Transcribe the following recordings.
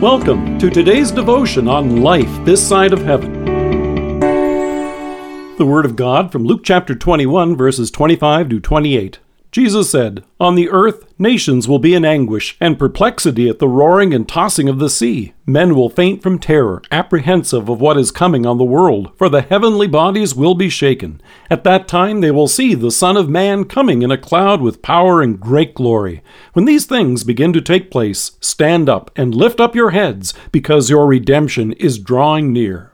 Welcome to today's devotion on life this side of heaven. The Word of God from Luke chapter 21, verses 25 to 28. Jesus said, On the earth nations will be in anguish and perplexity at the roaring and tossing of the sea. Men will faint from terror, apprehensive of what is coming on the world, for the heavenly bodies will be shaken. At that time they will see the Son of Man coming in a cloud with power and great glory. When these things begin to take place, stand up and lift up your heads, because your redemption is drawing near.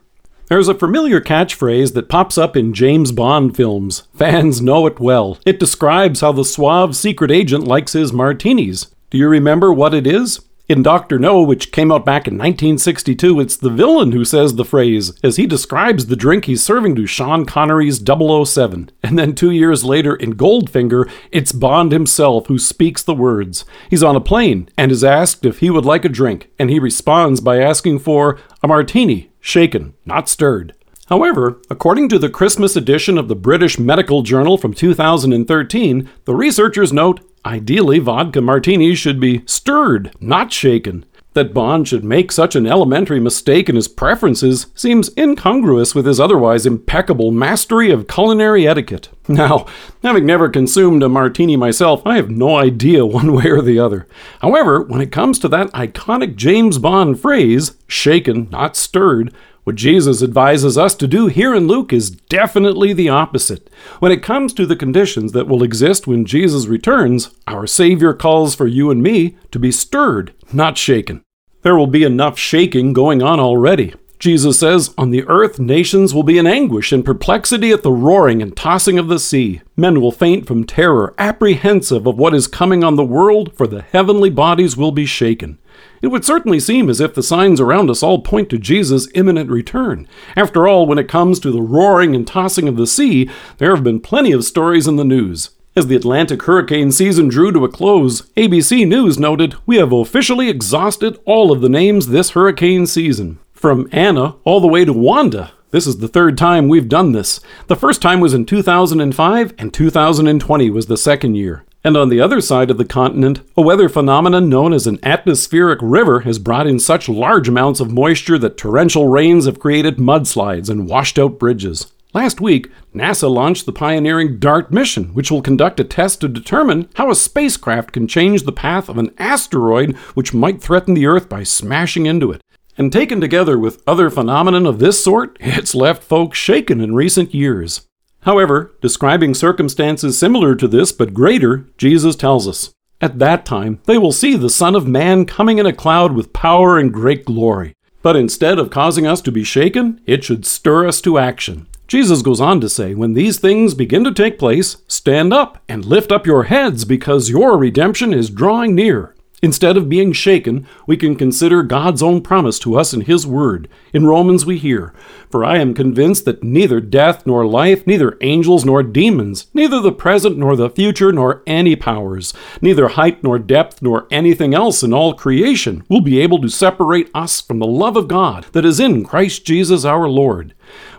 There's a familiar catchphrase that pops up in James Bond films. Fans know it well. It describes how the suave secret agent likes his martinis. Do you remember what it is? In Dr. No, which came out back in 1962, it's the villain who says the phrase as he describes the drink he's serving to Sean Connery's 007. And then two years later in Goldfinger, it's Bond himself who speaks the words. He's on a plane and is asked if he would like a drink, and he responds by asking for a martini shaken, not stirred. However, according to the Christmas edition of the British Medical Journal from 2013, the researchers note ideally vodka martinis should be stirred, not shaken. That Bond should make such an elementary mistake in his preferences seems incongruous with his otherwise impeccable mastery of culinary etiquette. Now, having never consumed a martini myself, I have no idea one way or the other. However, when it comes to that iconic James Bond phrase, shaken, not stirred, what Jesus advises us to do here in Luke is definitely the opposite. When it comes to the conditions that will exist when Jesus returns, our Savior calls for you and me to be stirred, not shaken. There will be enough shaking going on already. Jesus says, On the earth nations will be in anguish and perplexity at the roaring and tossing of the sea. Men will faint from terror, apprehensive of what is coming on the world, for the heavenly bodies will be shaken. It would certainly seem as if the signs around us all point to Jesus' imminent return. After all, when it comes to the roaring and tossing of the sea, there have been plenty of stories in the news. As the Atlantic hurricane season drew to a close, ABC News noted, We have officially exhausted all of the names this hurricane season. From Ana all the way to Wanda. This is the third time we've done this. The first time was in 2005, and 2020 was the second year. And on the other side of the continent, a weather phenomenon known as an atmospheric river has brought in such large amounts of moisture that torrential rains have created mudslides and washed out bridges. Last week, NASA launched the pioneering DART mission, which will conduct a test to determine how a spacecraft can change the path of an asteroid which might threaten the Earth by smashing into it. And taken together with other phenomena of this sort, it's left folks shaken in recent years. However, describing circumstances similar to this but greater, Jesus tells us, At that time they will see the Son of Man coming in a cloud with power and great glory. But instead of causing us to be shaken, it should stir us to action. Jesus goes on to say, When these things begin to take place, stand up and lift up your heads because your redemption is drawing near. Instead of being shaken, we can consider God's own promise to us in His Word. In Romans, we hear, For I am convinced that neither death nor life, neither angels nor demons, neither the present nor the future, nor any powers, neither height nor depth, nor anything else in all creation will be able to separate us from the love of God that is in Christ Jesus our Lord.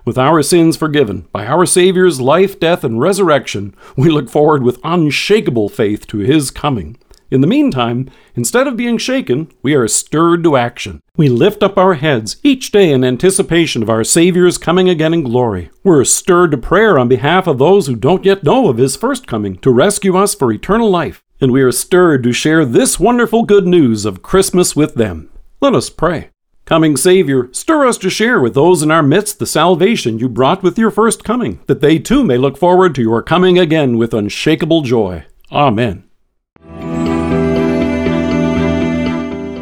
With our sins forgiven by our Savior's life, death, and resurrection, we look forward with unshakable faith to His coming. In the meantime, instead of being shaken, we are stirred to action. We lift up our heads each day in anticipation of our Savior's coming again in glory. We're stirred to prayer on behalf of those who don't yet know of His first coming to rescue us for eternal life. And we are stirred to share this wonderful good news of Christmas with them. Let us pray. Coming Savior, stir us to share with those in our midst the salvation you brought with your first coming, that they too may look forward to your coming again with unshakable joy. Amen.